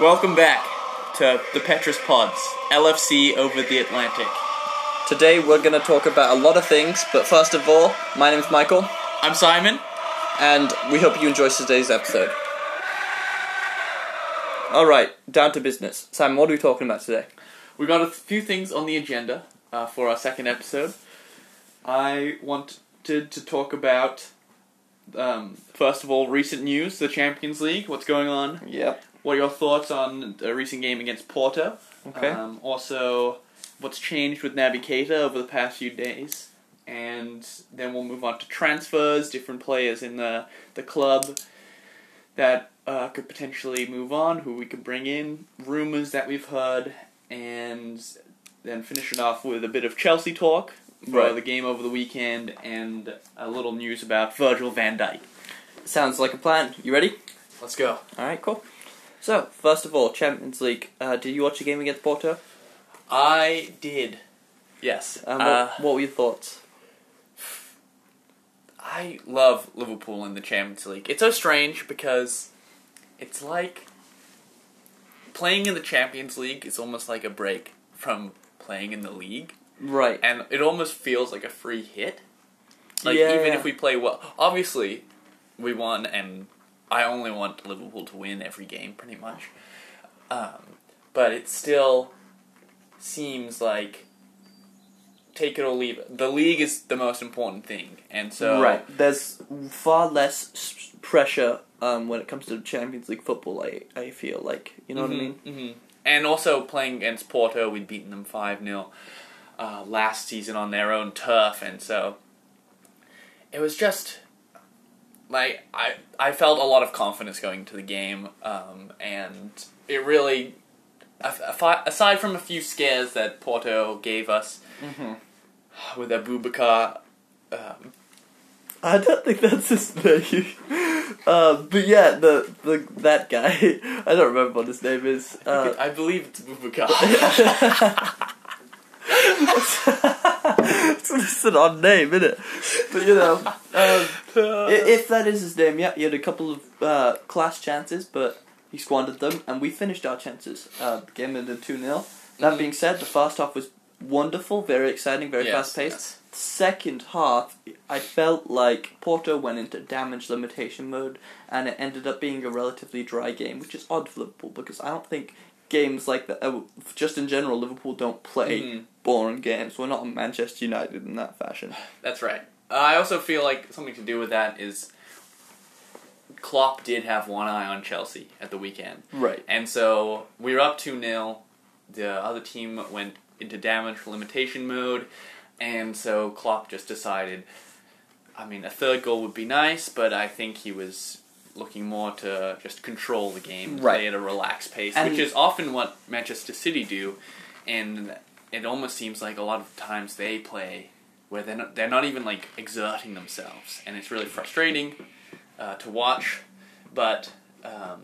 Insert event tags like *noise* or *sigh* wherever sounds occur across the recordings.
Welcome back to the Petrus Pods, LFC over the Atlantic. Today we're going to talk about a lot of things, but first of all, my name's Michael, I'm Simon. and we hope you enjoy today's episode. Alright, down to business. Simon, what are we talking about today? We've got a few things on the agenda uh, for our second episode. I wanted to talk about, um, first of all, recent news, the Champions League, what's going on, Yep. What are your thoughts on the recent game against Porto? Okay. Um, also, what's changed with Naby Keita over the past few days, and then we'll move on to transfers, different players in the the club that uh, could potentially move on, who we could bring in, rumors that we've heard, and then finish it off with a bit of Chelsea talk for Right. the game over the weekend, and a little news about Virgil van Dijk. Sounds like a plan. You ready? Let's go. Alright, cool. So, first of all, Champions League. Uh, did you watch the game against Porto? I did. Yes. Um, what, Uh, what were your thoughts? I love Liverpool in the Champions League. It's so strange because it's like playing in the Champions League is almost like a break from playing in the league, Right. and it almost feels like a free hit. Like Yeah. even if we play well, obviously we won, and I only want Liverpool to win every game, pretty much. Um, but it still seems like take it or leave it. The league is the most important thing, and so right. There's far less pressure um, when it comes to Champions League football. I I feel like you know what I mean. hmm And also playing against Porto, we'd beaten them 5 0 uh, last season on their own turf, and so it was just like I I felt a lot of confidence going into the game, um, and it really. Aside from a few scares that Porto gave us Mm-hmm. with Aboubakar, um, I don't think that's his name. Uh, *laughs* but yeah, the the that guy. *laughs* I don't remember what his name is. Uh, I believe it's Aboubakar. *laughs* it's just an odd name, isn't it? But you know, um, *laughs* if that is his name, yeah, he had a couple of uh, class chances, but he squandered them, and we finished our chances. Uh, game ended two 0 That Mhm. being said, the first half was wonderful, very exciting, very Yes, fast paced. yes. Second half, I felt like Porto went into damage limitation mode, and it ended up being a relatively dry game, which is odd for Liverpool because I don't think games like that, uh, just in general, Liverpool don't play Mhm. boring games. We're not Manchester United in that fashion. That's right. Uh, I also feel like something to do with that is Klopp did have one eye on Chelsea at the weekend. Right. And so we were up 2 0. The other team went into damage limitation mode. And so Klopp just decided I mean, a third goal would be nice, but I think he was looking more to just control the game, Right. play at a relaxed pace, And- which is often what Manchester City do. And it almost seems like a lot of times they play where they're not, they're not even like exerting themselves, and it's really frustrating uh, to watch. But um,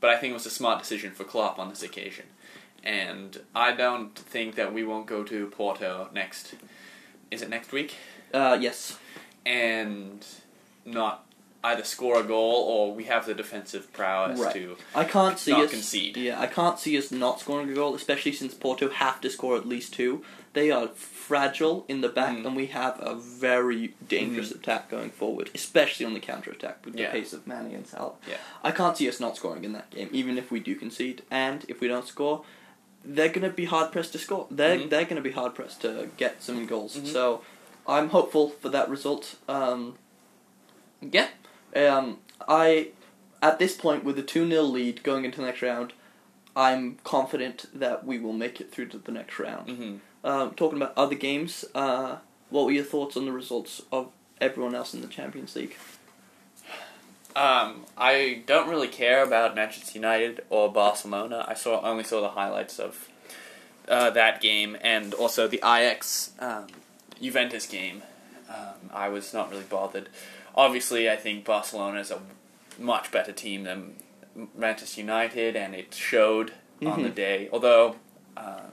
but I think it was a smart decision for Klopp on this occasion, and I don't think that we won't go to Porto next. Is it next week? Uh, yes. And not either score a goal or we have the defensive prowess Right. to I can't see not us concede. Yeah, I can't see us not scoring a goal, especially since Porto have to score at least two. They are fragile in the back, Mm. and we have a very dangerous attack going forward, especially on the counter attack with Yeah. the pace of Mane and Salah. Yeah. I can't see us not scoring in that game, even if we do concede. And if we don't score, they're gonna be hard pressed to score. They're Mhm. they're gonna be hard pressed to get some goals. Mhm. So I'm hopeful for that result. Um, yeah. Um, I at this point with a two 0 lead going into the next round, I'm confident that we will make it through to the next round. hmm Um, talking about other games, uh, what were your thoughts on the results of everyone else in the Champions League? Um, I don't really care about Manchester United or Barcelona. I saw only saw the highlights of uh, that game and also the Ajax um, Juventus game. Um, I was not really bothered. Obviously, I think Barcelona is a much better team than Manchester United, and it showed on the Mhm. day. Although, um,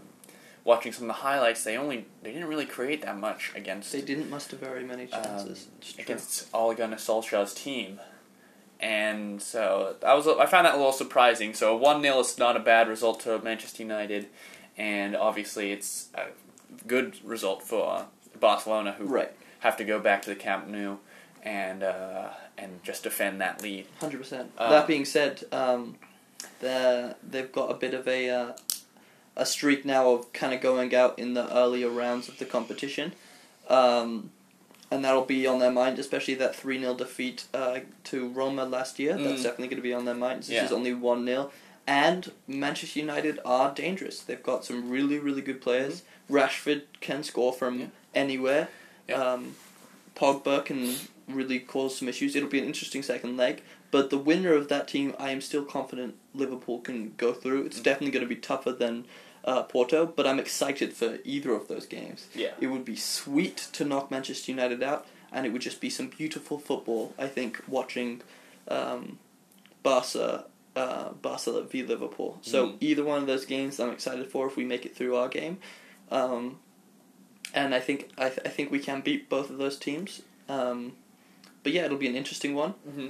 watching some of the highlights, they only they didn't really create that much against They didn't muster very many um, chances. True. against Ole Gunnar Solskjaer's team. and so I was I found that a little surprising. So one 0 is not a bad result to Manchester United, and obviously it's a good result for Barcelona, who Right. have to go back to the Camp Nou and uh, and just defend that lead. Hundred percent. Uh, That being said, um, they're- they've got a bit of a uh, a streak now of kind of going out in the earlier rounds of the competition, um, and that'll be on their mind, especially that three 0 defeat uh, to Roma last year. That's Mm. definitely going to be on their minds. This Yeah. is only one 0 and Manchester United are dangerous. They've got some really really good players. Rashford can score from Mm-hmm. Yeah. anywhere. Yeah. Um, Pogba can really cause some issues. It'll be an interesting second leg. But the winner of that team, I am still confident Liverpool can go through. It's Mm. definitely going to be tougher than uh, Porto, but I'm excited for either of those games. Yeah. It would be sweet to knock Manchester United out, and it would just be some beautiful football. I think watching um, Barca, uh, Barca v Liverpool. So Mm. either one of those games, I'm excited for if we make it through our game. Um, and I think I, th- I think we can beat both of those teams. Um, but yeah, it'll be an interesting one. Mm-hmm.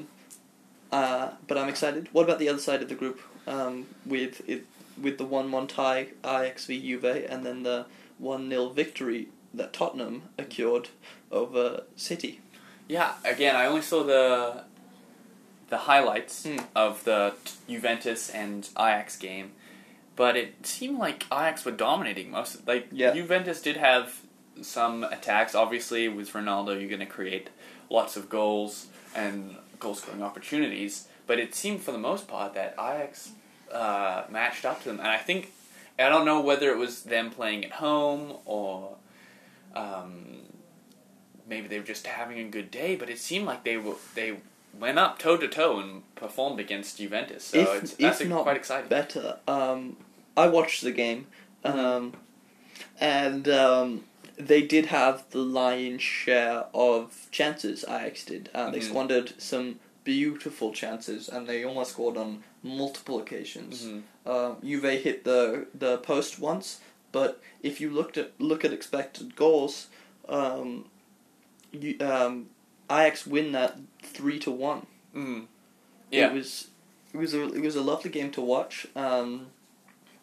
Uh, but I'm excited. What about the other side of the group? Um, with it, with the one-one tie, Ajax v Juve, and then the one 0 victory that Tottenham acquired over City. Yeah, again, I only saw the the highlights Hmm. of the Juventus and Ajax game, but it seemed like Ajax were dominating most. Like Yeah. Juventus did have some attacks. Obviously, with Ronaldo, you're going to create lots of goals and goal scoring opportunities. But it seemed for the most part that Ajax uh, matched up to them, and I think I don't know whether it was them playing at home or. Um, maybe they were just having a good day, but it seemed like they were they went up toe to toe and performed against Juventus. So if it's that's if not quite exciting. better, um, I watched the game, Mm-hmm. um, and um, they did have the lion's share of chances. Ajax did. Uh, They Mhm. squandered some beautiful chances, and they almost scored on multiple occasions. Mhm. Um, Juve hit the the post once, but if you looked at look at expected goals, um, you, um, Ajax win that three to one. Mhm. Yeah, It was it was a it was a lovely game to watch. Um,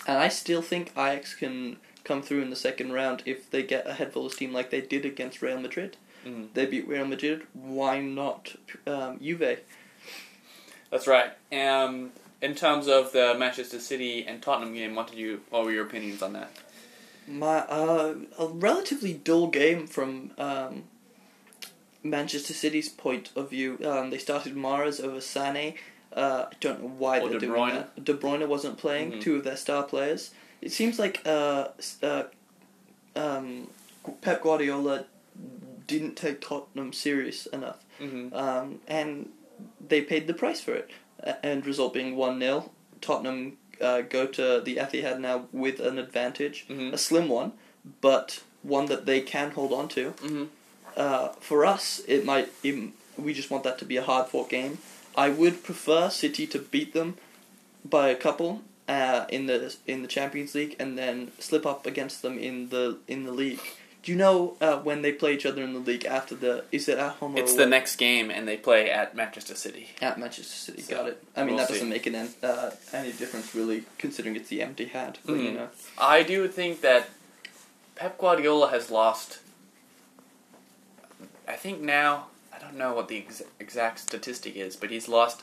and I still think Ajax can come through in the second round if they get a head full of steam like they did against Real Madrid. Mhm. They beat Real Madrid. Why not um, Juve? that's right. Um, in terms of the Manchester City and Tottenham game, what did you? What were your opinions on that? My uh, a relatively dull game from um, Manchester City's point of view. Um, they started Mahrez over Sane. Uh, I don't know why Or they're De doing Bruyne. that. De Bruyne wasn't playing. Mhm. Two of their star players. It seems like uh, uh, um, Pep Guardiola didn't take Tottenham serious enough, Mm-hmm. um, and they paid the price for it. And result being one 0 Tottenham uh, go to the Etihad now with an advantage Mhm. a slim one, but one that they can hold on to. Mm-hmm. Uh, for us, it might even, we just want that to be a hard fought game. I would prefer City to beat them by a couple uh, in the in the Champions League, and then slip up against them in the in the league. Do you know uh, when they play each other in the league after the? Is it at home or It's away? the next game, and they play at Manchester City. at Manchester City? So, Got it. I mean, we'll that doesn't make an, uh, any difference really, considering it's the Etihad. But you Mhm. know, I do think that Pep Guardiola has lost. I think now I don't know what the ex- exact statistic is, but he's lost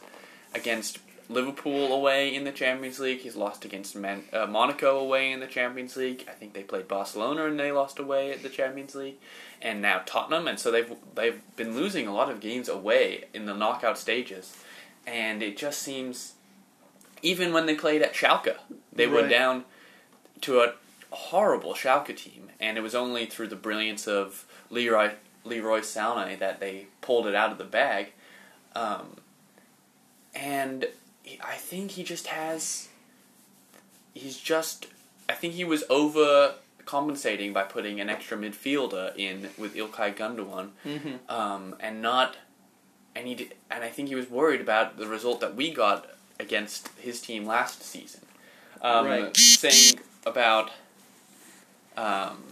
against Liverpool away in the Champions League. He's lost against Man- uh, Monaco away in the Champions League. I think they played Barcelona and they lost away at the Champions League, and now Tottenham. And so they've they've been losing a lot of games away in the knockout stages, and it just seems. Even when they played at Schalke, they were down to a horrible Schalke team, and it was only through the brilliance of Leroy Leroy Sané that they pulled it out of the bag. Um, and I think he just has. He's just. I think he was over compensating by putting an extra midfielder in with Ilkay Gundogan, mm-hmm. um, and not. And he did, and I think he was worried about the result that we got against his team last season. Um, Right. Saying about um,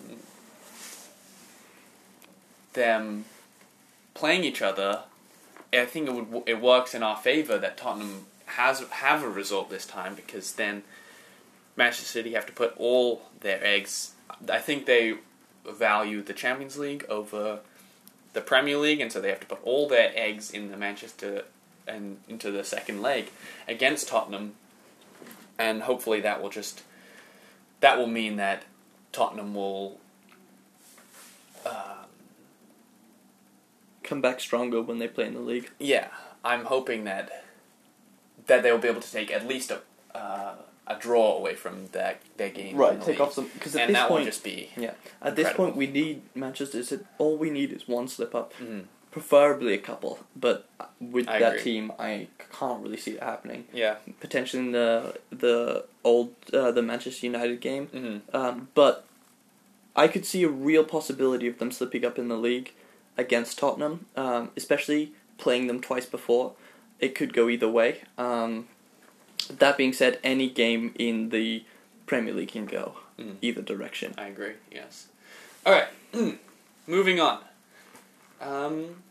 them playing each other I think it would it works in our favor that Tottenham has have a result this time because then Manchester City have to put all their eggs. I think they value the Champions League over the Premier League, and so they have to put all their eggs in the Manchester and into the second leg against Tottenham, and hopefully that will just that will mean that Tottenham will. Um, Come back stronger when they play in the league. yeah, I'm hoping that that they will be able to take at least a uh, a draw away from that their game. Right, take league. off some because at and this that will point, just be yeah, at this point we need Manchester. All we need is one slip up, mhm. preferably a couple. But with I that agree. team, I can't really see it happening. yeah. Potentially in the the old uh, the Manchester United game, hmm um, but I could see a real possibility of them slipping up in the league against Tottenham, um, especially playing them twice before. It could go either way. Um, that being said, any game in the Premier League can go Mhm. either direction. I agree. Yes. All right. *clears throat* Moving on. Um,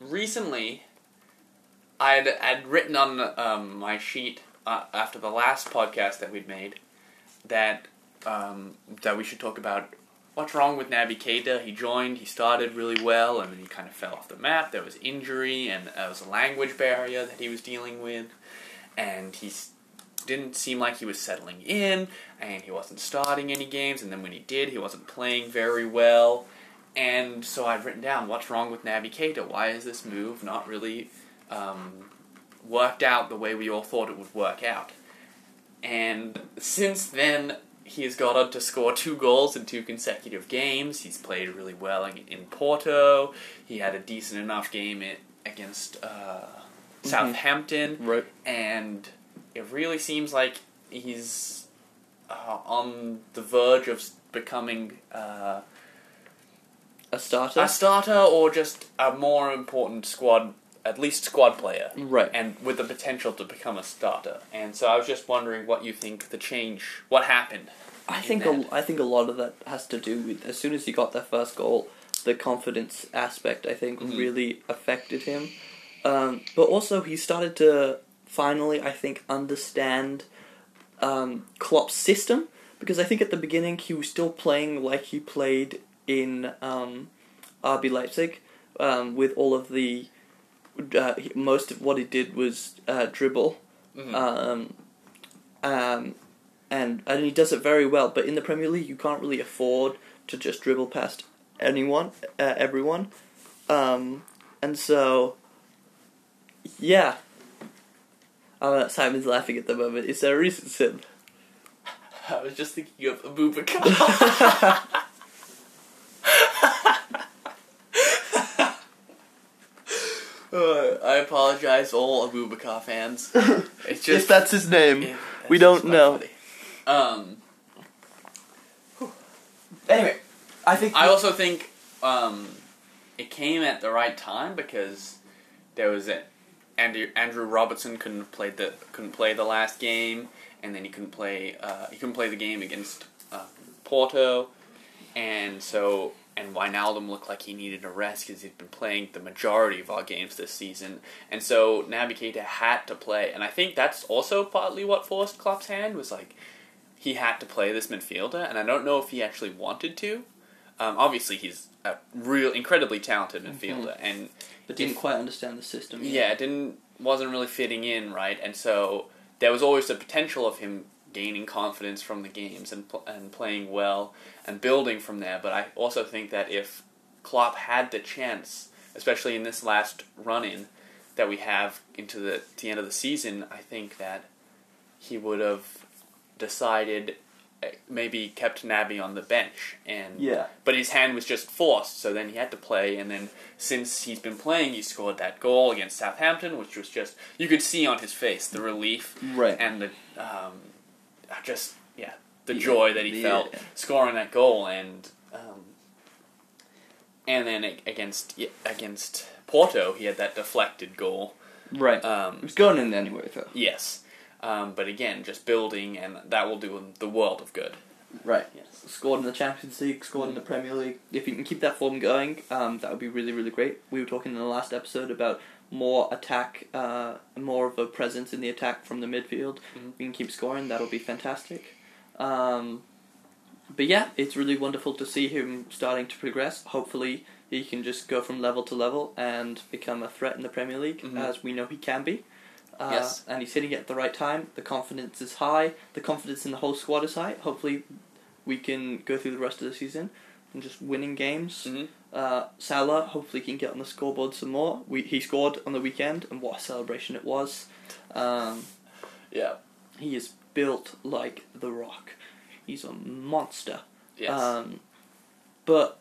recently, I'd I'd written on um, my sheet uh, after the last podcast that we'd made that um, that we should talk about what's wrong with Naby Keita. He joined, he started really well, and then he kind of fell off the map. There was injury, and there was a language barrier that he was dealing with, and he didn't seem like he was settling in, and he wasn't starting any games. And then when he did, he wasn't playing very well. And so I've written down what's wrong with Naby Keita. Why is this move not really um, worked out the way we all thought it would work out? And since then, he has got on to score two goals in two consecutive games. He's played really well in, in Porto. He had a decent enough game in, against uh, Southampton, Right. and it really seems like he's uh, on the verge of becoming uh, A starter. a starter or just a more important squad, at least squad player right. and with the potential to become a starter. And so I was just wondering what you think the change, what happened. I think that. a, I think a lot of that has to do with as soon as he got that first goal, the confidence aspect I think Mhm. really affected him. Um, but also he started to finally I think understand um, Klopp's system because I think at the beginning he was still playing like he played in um, RB Leipzig um, with all of the uh, he- most of what he did was uh, dribble Mhm. um, um, and and he does it very well. But in the Premier League, you can't really afford to just dribble past anyone, uh, everyone, um, and so yeah. Uh, Simon's laughing at the moment. Is there a reason, Sim? *laughs* I was just thinking of Aboubakar. *laughs* *laughs* Uh, I apologize, all Aboubakar fans. *laughs* It's just if that's his name, Yeah, we don't know. funny. Um, Anyway, I think I also think um, it came at the right time because there was a Andrew Andrew Robertson couldn't have played the couldn't play the last game, and then he couldn't play uh, he couldn't play the game against uh, Porto, and so and Wijnaldum looked like he needed a rest because he'd been playing the majority of our games this season, and so Naby Keita had to play, and I think that's also partly what forced Klopp's hand was like he had to play this midfielder, and I don't know if he actually wanted to. Um, obviously, he's a real incredibly talented midfielder, and but didn't quite understand the system. yet. yeah, it didn't wasn't really fitting in right, and so there was always the potential of him gaining confidence from the games and pl- and playing well and building from there. But I also think that if Klopp had the chance, especially in this last run in that we have into the, the end of the season, I think that he would have decided uh, maybe kept Naby on the bench and Yeah. but his hand was just forced, so then he had to play. And then since he's been playing, he scored that goal against Southampton, which was just you could see on his face the relief Right. and the um, just yeah the Yeah, joy that he yeah. felt scoring that goal and um, and then against against Porto, he had that deflected goal. Right. it Um, was going in anyway, though. yes, um, but again, just building, and that will do him the world of good. Right. Yes. Scored in the Champions League, scored in the Premier League. If you can keep that form going, um, that would be really, really great. We were talking in the last episode about more attack, uh, more of a presence in the attack from the midfield. Mhm. We can keep scoring. That'll be fantastic. Um, but yeah, it's really wonderful to see him starting to progress. Hopefully, he can just go from level to level and become a threat in the Premier League, Mhm. as we know he can be. Uh, Yes. And he's hitting it at the right time. The confidence is high. The confidence in the whole squad is high. Hopefully, we can go through the rest of the season and just winning games. Mhm. Uh, Salah hopefully can get on the scoreboard some more. We, he scored on the weekend, and what a celebration it was. Um, Yeah. he is built like the Rock. He's a monster. Yes. Um, but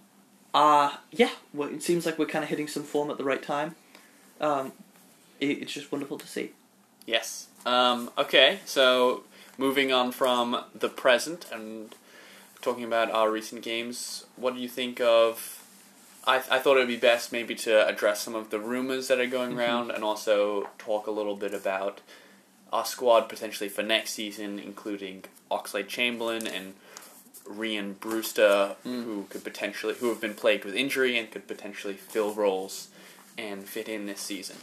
uh, yeah, well, it seems like we're kind of hitting some form at the right time. Um, it, it's just wonderful to see. Yes. Um, okay, so moving on from the present and talking about our recent games, what do you think of? I, I thought it would be best maybe to address some of the rumors that are going Mhm. around and also talk a little bit about our squad potentially for next season, including Oxlade Chamberlain and Rhian Brewster, Mm. who could potentially who have been plagued with injury and could potentially fill roles and fit in this season.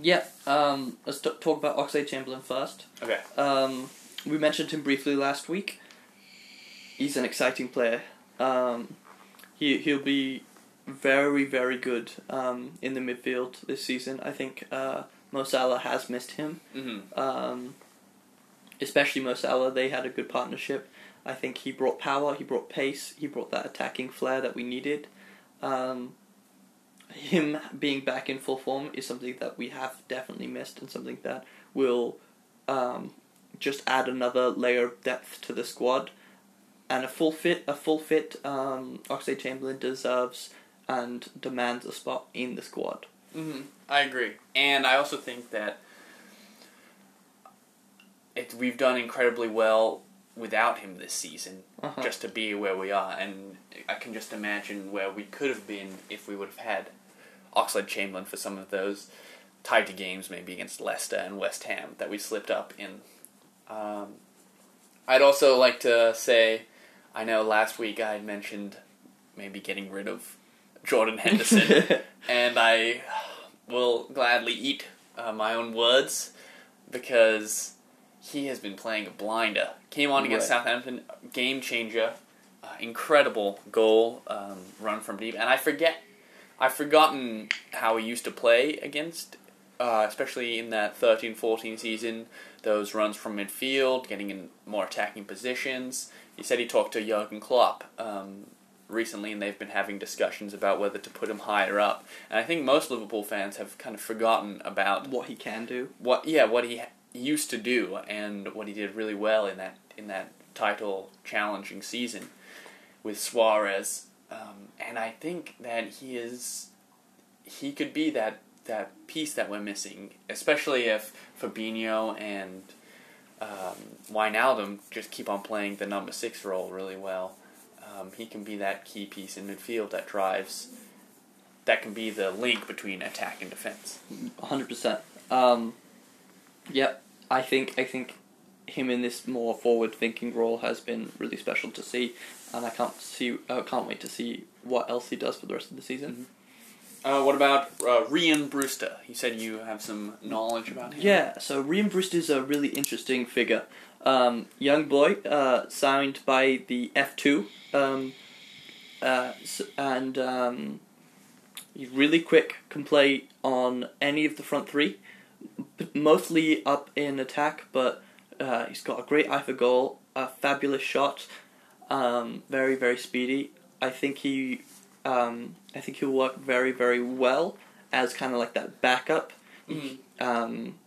Yeah, um, let's t- talk about Oxlade Chamberlain first. Okay. Um, we mentioned him briefly last week. He's an exciting player. Um, he he'll be very very good um, in the midfield this season. I think uh, Mo Salah has missed him, Mm-hmm. um, especially Mo Salah. They had a good partnership. I think he brought power, he brought pace, he brought that attacking flair that we needed. Um, him being back in full form is something that we have definitely missed, and something that will um, just add another layer of depth to the squad. And a full fit, a full fit um, Oxlade Chamberlain deserves and demands a spot in the squad. hmm I agree, and I also think that it we've done incredibly well without him this season, Uh-huh. just to be where we are, and I can just imagine where we could have been if we would have had Oxlade Chamberlain for some of those tied to games, maybe against Leicester and West Ham that we slipped up in. Um, I'd also like to say, I know last week I had mentioned maybe getting rid of Jordan Henderson *laughs* and I will gladly eat uh, my own words because he has been playing a blinder. Came on against Right. Southampton, game changer, uh, incredible goal, um, run from deep, and I forget, I've forgotten how he used to play against, uh, especially in that 13-14 season. Those runs from midfield, getting in more attacking positions. He said he talked to Jurgen Klopp um, recently, and they've been having discussions about whether to put him higher up. And I think most Liverpool fans have kind of forgotten about what he can do. what, yeah, what he used to do and what he did really well in that in that title challenging season with Suarez. Um, and I think that he is he could be that that piece that we're missing, especially if Fabinho and um, Wijnaldum just keep on playing the number six role really well. Um, he can be that key piece in midfield that drives. That can be the link between attack and defense. hundred percent. Um, yep, I think I think him in this more forward-thinking role has been really special to see, and I can't see uh, can't wait to see what else he does for the rest of the season. Uh, what about uh, Rhian Brewster? You said you have some knowledge about him. Yeah, so Rhian Brewster's a really interesting figure. Um, young boy, uh, signed by the F two, um, uh, and um, he's really quick. Can play on any of the front three, mostly up in attack, but uh, he's got a great eye for goal, a fabulous shot, um, very very speedy. I think he, um, I think he'll work very very well as kind of like that backup. Mhm. Um,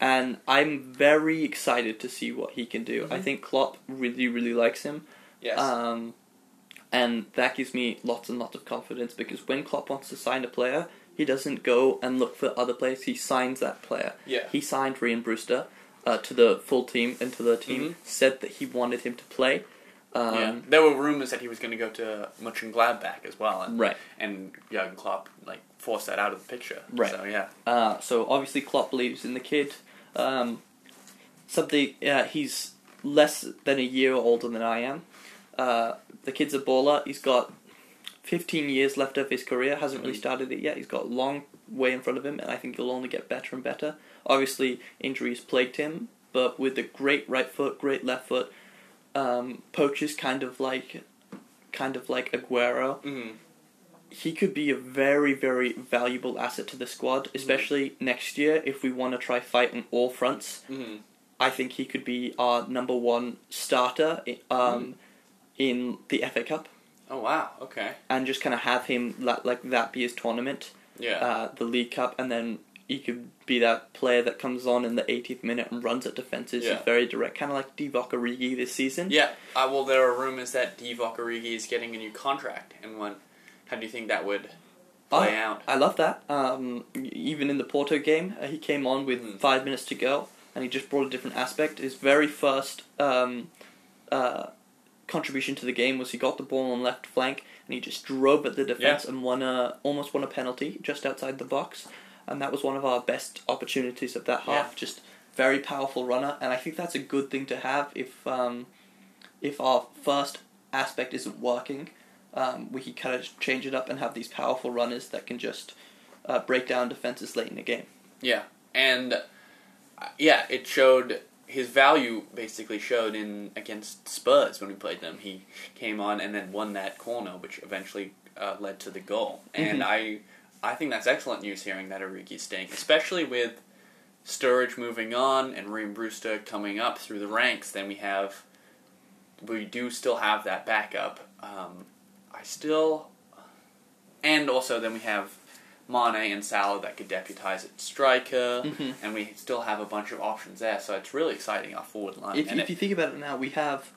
and I'm very excited to see what he can do. I Mhm. think Klopp really, really likes him. Yes. Um, and that gives me lots and lots of confidence because when Klopp wants to sign a player, he doesn't go and look for other players. He signs that player. yeah. He signed Rhian Brewster uh, to the full team and to the team. Mhm. Said that he wanted him to play. Um, yeah. There were rumors that he was going to go to Mönchengladbach as well, and Right. and Jurgen Klopp like forced that out of the picture. Right. So yeah. Uh, so obviously Klopp believes in the kid. Um, something uh, he's less than a year older than I am. Uh, the kid's a baller. He's got 15 years left of his career. Hasn't really Mhm. started it yet. He's got a long way in front of him, and I think he'll only get better and better. Obviously, injuries plagued him, but with a great right foot, great left foot, um, Poach is kind of like, kind of like Aguero. Mm-hmm. He could be a very, very valuable asset to the squad, especially next year if we want to try fight on all fronts. Mm-hmm. I think he could be our number one starter um, in the FA Cup, Oh wow. Okay. and just kind of have him la- like that be his tournament, Yeah. uh, the League Cup, and then he could be that player that comes on in the 80th minute and runs at defenses. Yeah. He's very direct, kind of like Divock Origi this season. yeah. Uh, well, there are rumors that Divock Origi is getting a new contract, and when, how do you think that would play I, out? I love that. Um, even in the Porto game, uh, he came on with Mhm. five minutes to go, and he just brought a different aspect. His very first um, uh, contribution to the game was he got the ball on left flank, and he just drove at the defense and won a almost won a penalty just outside the box, and that was one of our best opportunities of that half. Yeah. Just very powerful runner, and I think that's a good thing to have if um, if our first aspect isn't working um, we could kind of change it up and have these powerful runners that can just uh, break down defenses late in the game. Yeah, and uh, yeah, it showed his value. Basically, showed in against Spurs when we played them. He came on and then won that corner, which eventually uh, led to the goal. And Mhm. I, I think that's excellent news hearing that Origi's staying, especially with Sturridge moving on and Rhian Brewster coming up through the ranks. Then we have, we do still have that backup. Um, I still, and also then we have Mane and Salah that could deputize at striker, Mhm. and we still have a bunch of options there. So it's really exciting our forward line. If, if it- you think about it now, we have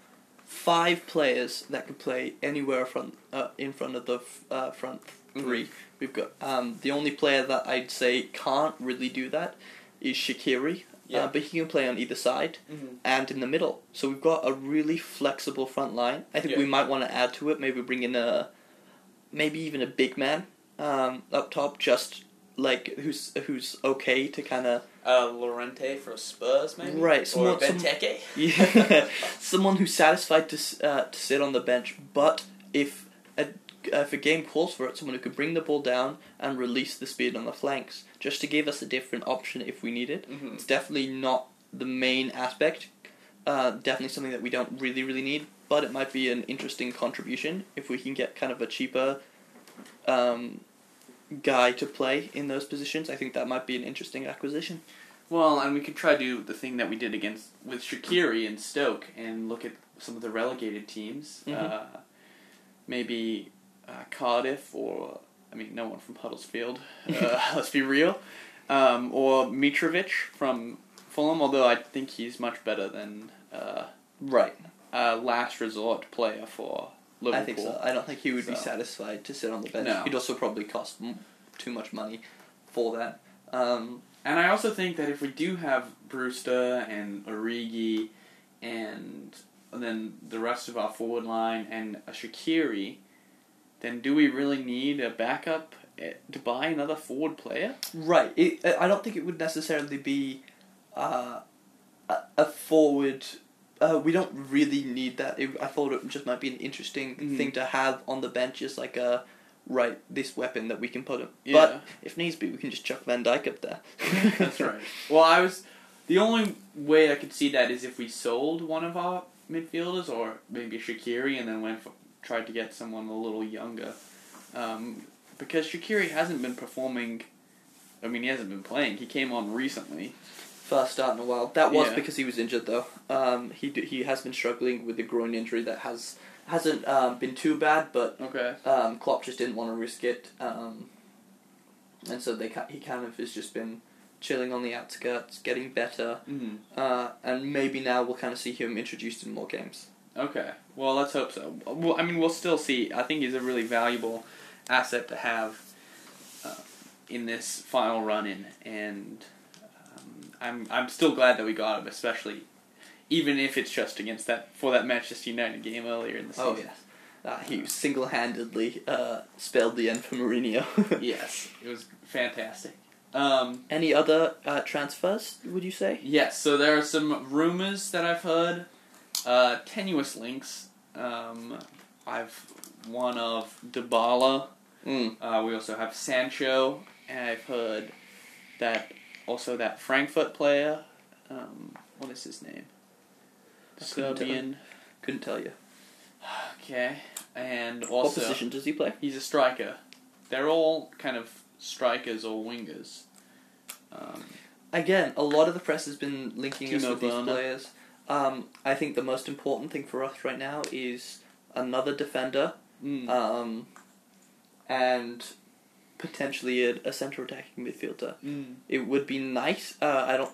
five players that could play anywhere front uh, in front of the f- uh, front 3 we We've got um, the only player that I'd say can't really do that is Shaqiri, Yeah. uh, but he can play on either side Mhm. and in the middle. So we've got a really flexible front line. I think Yeah. we might want to add to it. Maybe bring in a, maybe even a big man um, up top, just like who's who's okay to kind of uh, Llorente for Spurs, maybe Right, or someone- some- *laughs* yeah, someone who's satisfied to uh, to sit on the bench. But if uh, if a game calls for it, someone who could bring the ball down and release the speed on the flanks, just to give us a different option if we need it. Mhm. It's definitely not the main aspect. Uh, definitely something that we don't really, really need, but it might be an interesting contribution if we can get kind of a cheaper um, guy to play in those positions. I think that might be an interesting acquisition. Well, and we could try to do the thing that we did against with Shaqiri and Stoke, and look at some of the relegated teams. Mhm. Uh, maybe uh, Cardiff, or I mean, no one from Huddersfield. Uh, *laughs* let's be real. Um, or Mitrovic from Fulham, although I think he's much better than uh, Right. a last resort player for Liverpool. I think so. I don't think he would be satisfied to sit on the bench. No. He'd also probably cost m- too much money for that. Um, And I also think that if we do have Brewster and Origi and then the rest of our forward line and a Shaqiri, then do we really need a backup eh, to buy another forward player? right. It, I don't think it would necessarily be uh, a, forward. Uh, we don't really need that. It, I thought it just might be an interesting Mhm. thing to have on the bench, just like a right this weapon that we can put him. Yeah. But if needs be, we can just chuck Van Dijk up there. *laughs* That's right. Well, I was the only way I could see that is if we sold one of our midfielders or maybe Shaqiri and then went for, tried to get someone a little younger, um, because Shaqiri hasn't been performing. I mean, he hasn't been playing. He came on recently. First start in a while. That was Yeah. because he was injured, though. Um, he d- he has been struggling with a groin injury that has hasn't um, been too bad, but Okay. um, Klopp just didn't want to risk it, um, and so they ca- he kind of has just been chilling on the outskirts, getting better, Mm. uh, and maybe now we'll kind of see him introduced in more games. Okay. Well, let's hope so. Well, I mean, we'll still see. I think he's a really valuable asset to have uh, in this final run in, and um, I'm I'm still glad that we got him, especially even if it's just against that for that Manchester United game earlier in the season. Oh yes, uh, he single handedly uh, spelled the end for Mourinho. *laughs* yes, it was fantastic. Um, Any other uh, transfers? Would you say? yes, so there are some rumors that I've heard, uh, tenuous links. Um, I've one of Dybala. Mm. Uh, we also have Sancho and I've heard that also that Frankfurt player, um, what is his name? I couldn't tell. Serbian. Couldn't tell you. Okay, and also. what position does he play? he's a striker. They're all kind of strikers or wingers. Um, Again, a lot of the press has been linking us Timo with these players. Um, I think the most important thing for us right now is another defender, mm, um, and potentially a, a central attacking midfielder. mm, It would be nice. Uh, I don't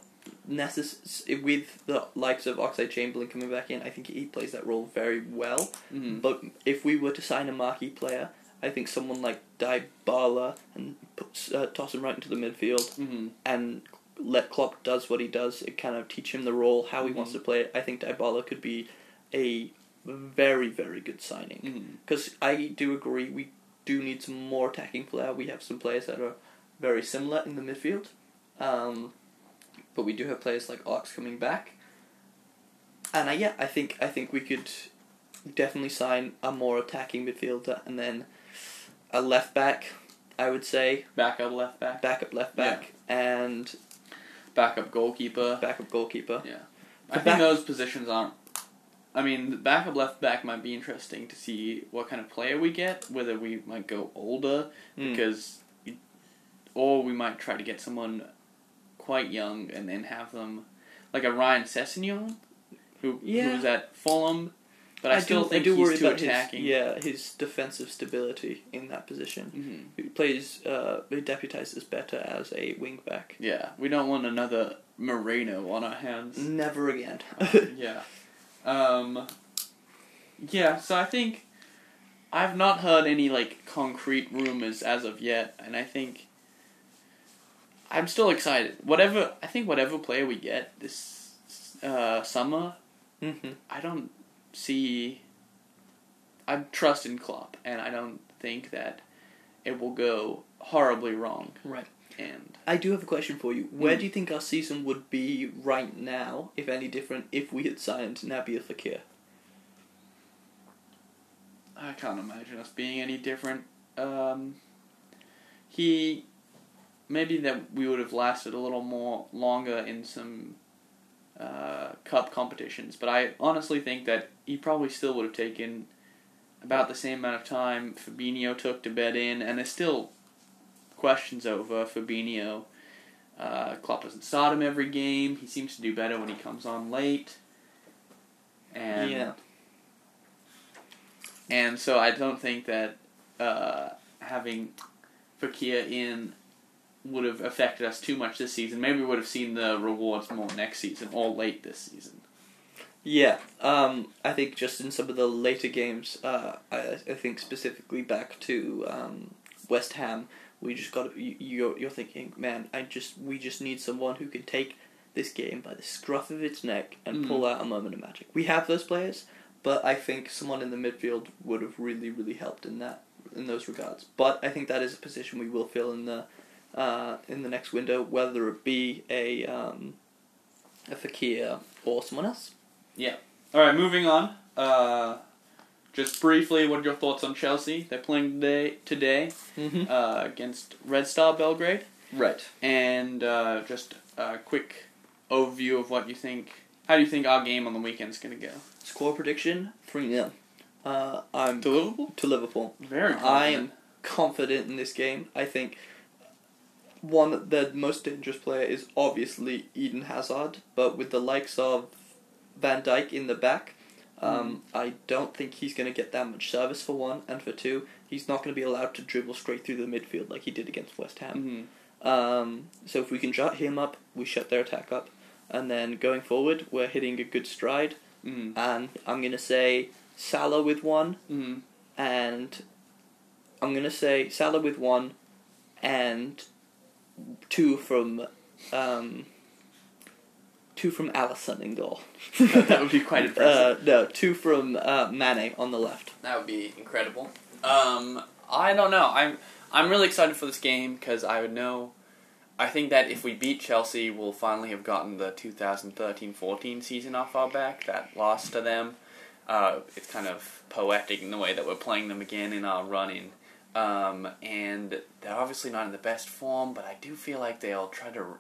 necess- with the likes of Oxlade Chamberlain coming back in. I think he plays that role very well. mm. But if we were to sign a marquee player, I think someone like Dybala and put, uh, toss him right into the midfield Mhm. and let Klopp does what he does. It kind of teach him the role, how he wants Mhm. to play it. I think Dybala could be a very very good signing because I do agree we do need some more attacking flair. We have some players that are very similar in the midfield, um, but we do have players like Ox coming back, and I, yeah, I think I think we could definitely sign a more attacking midfielder and then a left back. I would say Backup left back. backup left back and Backup goalkeeper. backup goalkeeper. Yeah. The I think those positions aren't. I mean, the backup left back might be interesting to see what kind of player we get. Whether we might go older Mm. because, or we might try to get someone quite young and then have them like a Ryan Sessegnon, who Yeah. who's at Fulham, but I, still do, think I do he's worry too about attacking. his yeah his defensive stability in that position. hmm He plays uh, he deputizes better as a wing back. Yeah, we don't want another Moreno on our hands. Never again. *laughs* yeah. Um, yeah, so I think I've not heard any like concrete rumors as of yet, and I think I'm still excited. Whatever I think, whatever player we get this uh, summer, hmm I don't see. I trust in Klopp, and I don't think that it will go horribly wrong. Right. And I do have a question for you. Where Mm. do you think our season would be right now, if any different, if we had signed Nabil Fekir? I can't imagine us being any different. Um, he maybe that we would have lasted a little more longer in some uh, cup competitions, but I honestly think that he probably still would have taken about the same amount of time Fabinho took to bed in, and there's still questions over Fabinho. Uh, Klopp doesn't start him every game. He seems to do better when he comes on late. And yeah. and so I don't think that uh, having Fekir in would have affected us too much this season. Maybe we would have seen the rewards more next season or late this season. Yeah, um, I think just in some of the later games, uh, I, I think specifically back to um, West Ham, we just got you, you're you're thinking, man, I just we just need someone who can take this game by the scruff of its neck and Mhm. pull out a moment of magic. We have those players, but I think someone in the midfield would have really really helped in that in those regards. But I think that is a position we will fill in the uh, in the next window, whether it be a um, a Fekir or someone else. Yeah. All right, moving on. Uh, just briefly, what are your thoughts on Chelsea? They're playing today today Mm-hmm. uh, against Red Star Belgrade, Right. and uh, just a quick overview of what you think. How do you think our game on the weekend's gonna go? Score prediction 3 0. Uh, I'm To Liverpool. to Liverpool. Very. I am confident in this game. I think one the most dangerous player is obviously Eden Hazard, but with the likes of Van Dijk in the back, um, I don't think he's going to get that much service for one, and for two, he's not going to be allowed to dribble straight through the midfield like he did against West Ham. Mhm. Um, so if we can shut him up, we shut their attack up, and then going forward, we're hitting a good stride. Mhm. And I'm gonna say Salah with one, and I'm gonna say Salah with one, and two from um, two from Alisson in goal. that would be quite *laughs* impressive. Uh, no, two from uh, Mane on the left. That would be incredible. Um, I don't know. I'm I'm really excited for this game because I would know. I think that if we beat Chelsea, we'll finally have gotten the 2013-14 season off our back that loss to them. Uh, it's kind of poetic in the way that we're playing them again in our run in Um, and they're obviously not in the best form, but I do feel like they'll try to r-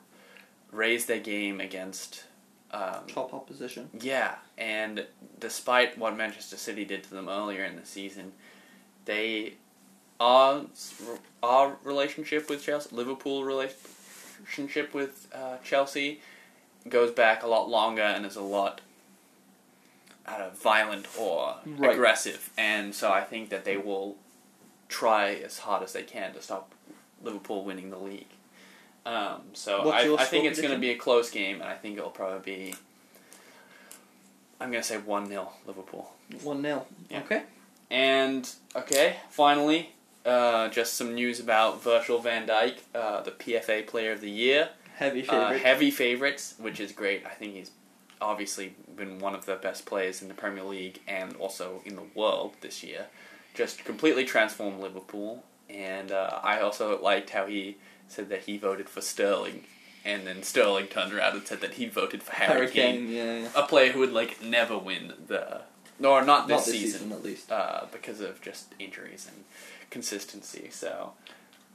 raise their game against. Um, Top opposition. yeah, and despite what Manchester City did to them earlier in the season, they our our relationship with Chelsea, Liverpool relationship with uh, Chelsea, goes back a lot longer and is a lot uh, violent or Right. aggressive, and so I think that they will try as hard as they can to stop Liverpool winning the league. Um, so I, I think it's going to be a close game, and I think it'll probably be. I'm going to say 1 0 Liverpool. One 0 Yeah. Okay. And, okay, finally, uh, just some news about Virgil van Dijk, uh, the PFA Player of the Year. Heavy Uh, favorite. heavy favorites, which is great. I think he's obviously been one of the best players in the Premier League and also in the world this year. Just completely transformed Liverpool. And uh, I also liked how he said that he voted for Sterling, and then Sterling turned around and said that he voted for Harry, Kane. Yeah. yeah. a player who would like never win the, or not this, Not this season, season, at least. uh, because of just injuries and consistency. So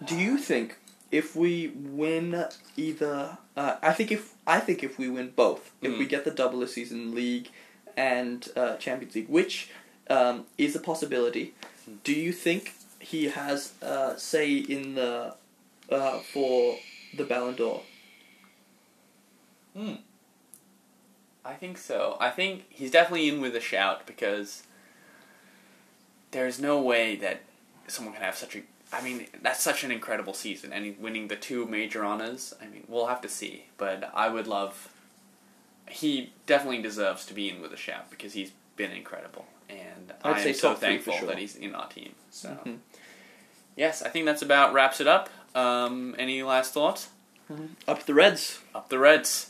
Do you think if we win either, uh, I think if I think if we win both, if we Mm. get the double this season, league and uh, Champions League, which um, is a possibility, Mm. Do you think he has uh, say in the uh, for the Ballon d'Or? Hmm. I think so. I think he's definitely in with a shout because there's no way that someone can have such a. I mean, that's such an incredible season, and winning the two major honors. I mean, we'll have to see, but I would love. He definitely deserves to be in with a shout because he's been incredible, and I'd I say am so top three for thankful sure. that he's in our team. So, Mhm. yes, I think that's about wraps it up. Um, any last thoughts? Up the Reds. Up the Reds.